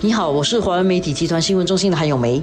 你好，我是华文媒体集团新闻中心的韩永梅。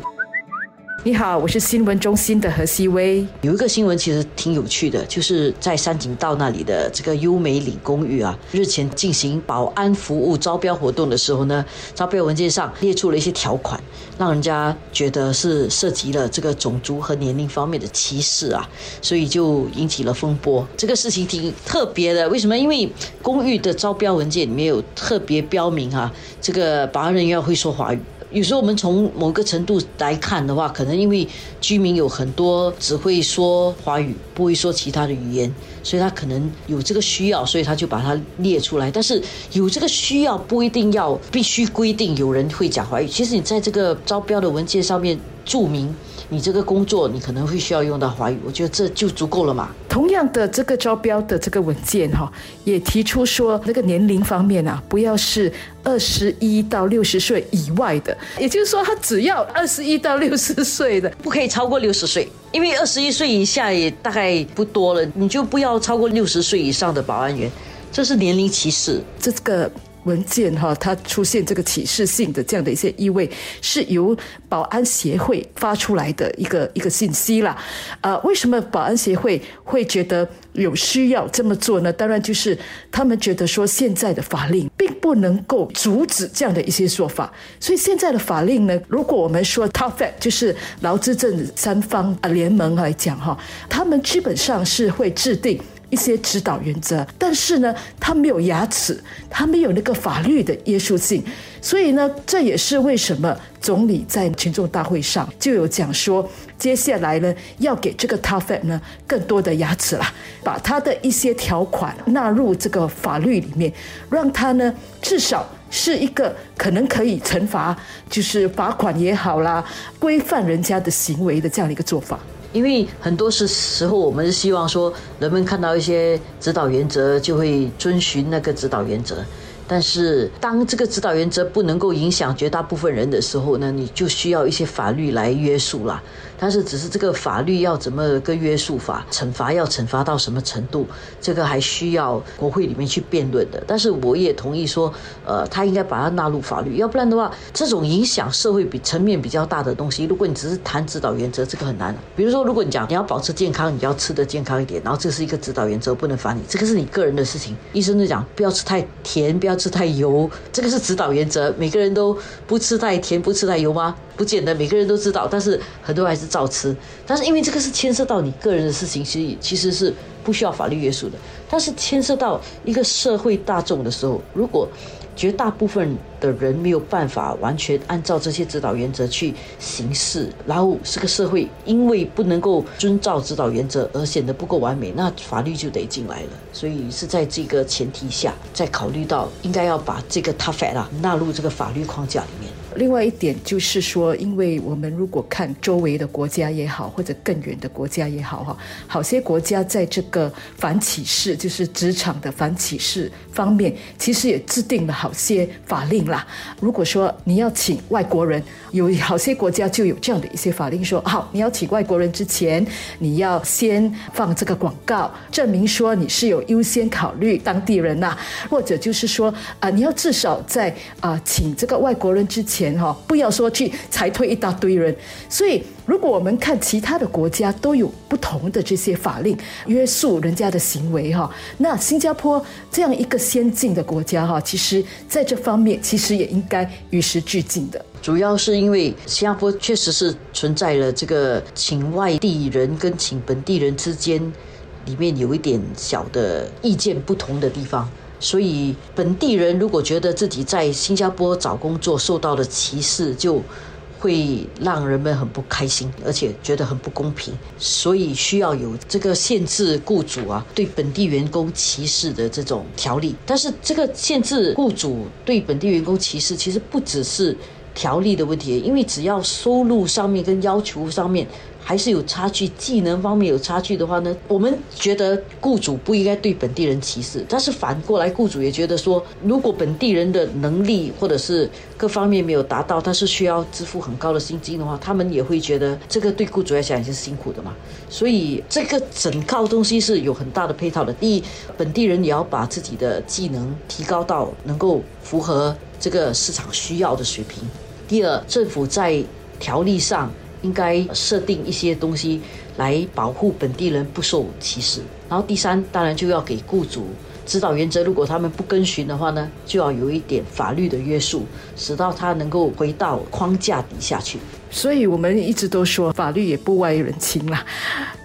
你好，我是新闻中心的何希薇。有一个新闻其实挺有趣的，就是在三井道那里的这个优美里公寓啊，日前进行保安服务招标活动的时候呢，招标文件上列出了一些条款，让人家觉得是涉及了这个种族和年龄方面的歧视啊，所以就引起了风波。这个事情挺特别的，为什么？因为公寓的招标文件里面有特别标明啊，这个保安人员会说华语。有时候我们从某个程度来看的话，可能因为居民有很多只会说华语，不会说其他的语言，所以他可能有这个需要，所以他就把它列出来。但是有这个需要不一定要必须规定有人会讲华语。其实你在这个招标的文件上面注明。你这个工作，你可能会需要用到华语，我觉得这就足够了嘛。同样的，这个招标的这个文件哈，也提出说，那个年龄方面啊，不要是二十一到六十岁以外的，也就是说，他只要二十一到六十岁的，不可以超过六十岁，因为二十一岁以下也大概不多了，你就不要超过六十岁以上的保安员，这是年龄歧视。这个。文件哈，它出现这个启示性的这样的一些意味，是由保安协会发出来的一个一个信息啦。啊，为什么保安协会会觉得有需要这么做呢？当然就是他们觉得说现在的法令并不能够阻止这样的一些做法，所以现在的法令呢，如果我们说 tough fact，就是劳资政三方啊联盟来讲哈，他们基本上是会制定。一些指导原则，但是呢，它没有牙齿，它没有那个法律的约束性，所以呢，这也是为什么总理在群众大会上就有讲说，接下来呢，要给这个 t a f e 呢更多的牙齿啦，把他的一些条款纳入这个法律里面，让他呢至少是一个可能可以惩罚，就是罚款也好啦，规范人家的行为的这样的一个做法。因为很多是时候，我们是希望说，人们看到一些指导原则，就会遵循那个指导原则。但是，当这个指导原则不能够影响绝大部分人的时候呢，你就需要一些法律来约束了。但是，只是这个法律要怎么个约束法，惩罚要惩罚到什么程度，这个还需要国会里面去辩论的。但是，我也同意说，呃，他应该把它纳入法律，要不然的话，这种影响社会比层面比较大的东西，如果你只是谈指导原则，这个很难。比如说，如果你讲你要保持健康，你要吃的健康一点，然后这是一个指导原则，不能罚你，这个是你个人的事情。医生就讲不要吃太甜，不要。吃太油，这个是指导原则。每个人都不吃太甜，不吃太油吗？不见得，每个人都知道，但是很多人还是照吃。但是因为这个是牵涉到你个人的事情，所以其实是不需要法律约束的。但是牵涉到一个社会大众的时候，如果绝大部分的人没有办法完全按照这些指导原则去行事，然后这个社会因为不能够遵照指导原则而显得不够完美，那法律就得进来了。所以是在这个前提下，再考虑到应该要把这个 TAFE 啊纳入这个法律框架里面。另外一点就是说，因为我们如果看周围的国家也好，或者更远的国家也好，哈，好些国家在这个反歧视，就是职场的反歧视方面，其实也制定了好些法令啦。如果说你要请外国人，有好些国家就有这样的一些法令，说好你要请外国人之前，你要先放这个广告，证明说你是有优先考虑当地人呐，或者就是说啊，你要至少在啊请这个外国人之前。哈，不要说去裁退一大堆人。所以，如果我们看其他的国家都有不同的这些法令约束人家的行为哈，那新加坡这样一个先进的国家哈，其实在这方面其实也应该与时俱进的。主要是因为新加坡确实是存在了这个请外地人跟请本地人之间里面有一点小的意见不同的地方。所以本地人如果觉得自己在新加坡找工作受到了歧视，就会让人们很不开心，而且觉得很不公平。所以需要有这个限制雇主啊对本地员工歧视的这种条例。但是这个限制雇主对本地员工歧视，其实不只是条例的问题，因为只要收入上面跟要求上面。还是有差距，技能方面有差距的话呢，我们觉得雇主不应该对本地人歧视。但是反过来，雇主也觉得说，如果本地人的能力或者是各方面没有达到，但是需要支付很高的薪金的话，他们也会觉得这个对雇主来讲也是辛苦的嘛。所以这个整套东西是有很大的配套的。第一，本地人也要把自己的技能提高到能够符合。这个市场需要的水平。第二，政府在条例上应该设定一些东西来保护本地人不受歧视。然后第三，当然就要给雇主指导原则，如果他们不遵循的话呢，就要有一点法律的约束，使到他能够回到框架底下去。所以我们一直都说法律也不外人情啦，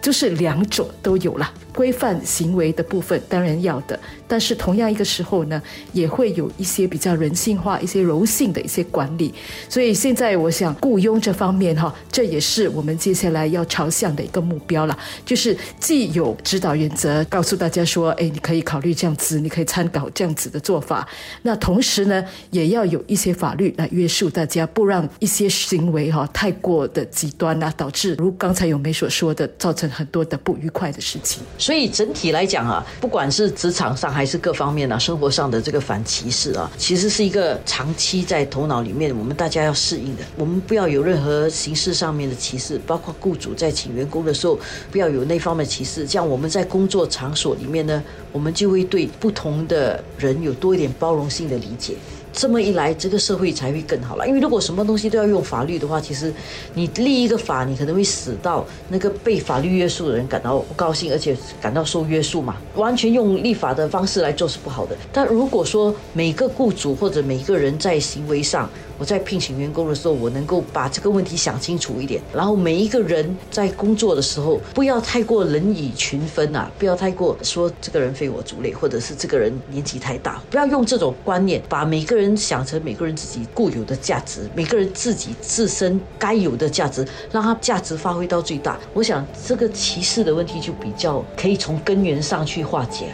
就是两者都有了。规范行为的部分当然要的，但是同样一个时候呢，也会有一些比较人性化、一些柔性的一些管理。所以现在我想雇佣这方面哈，这也是我们接下来要朝向的一个目标了，就是既有指导原则，告诉大家说，哎，你可以考虑这样子，你可以参考这样子的做法。那同时呢，也要有一些法律来约束大家，不让一些行为哈。太过的极端啊，导致如刚才有梅所说的，造成很多的不愉快的事情。所以整体来讲啊，不管是职场上还是各方面啊，生活上的这个反歧视啊，其实是一个长期在头脑里面，我们大家要适应的。我们不要有任何形式上面的歧视，包括雇主在请员工的时候，不要有那方面的歧视。这样我们在工作场所里面呢，我们就会对不同的人有多一点包容性的理解。这么一来，这个社会才会更好了。因为如果什么东西都要用法律的话，其实你立一个法，你可能会使到那个被法律约束的人感到不高兴，而且感到受约束嘛。完全用立法的方式来做是不好的。但如果说每个雇主或者每个人在行为上，我在聘请员工的时候，我能够把这个问题想清楚一点，然后每一个人在工作的时候，不要太过人以群分啊，不要太过说这个人非我族类，或者是这个人年纪太大，不要用这种观念把每个人想成每个人自己固有的价值，每个人自己自身该有的价值，让他价值发挥到最大。我想这个歧视的问题就比较可以从根源上去化解。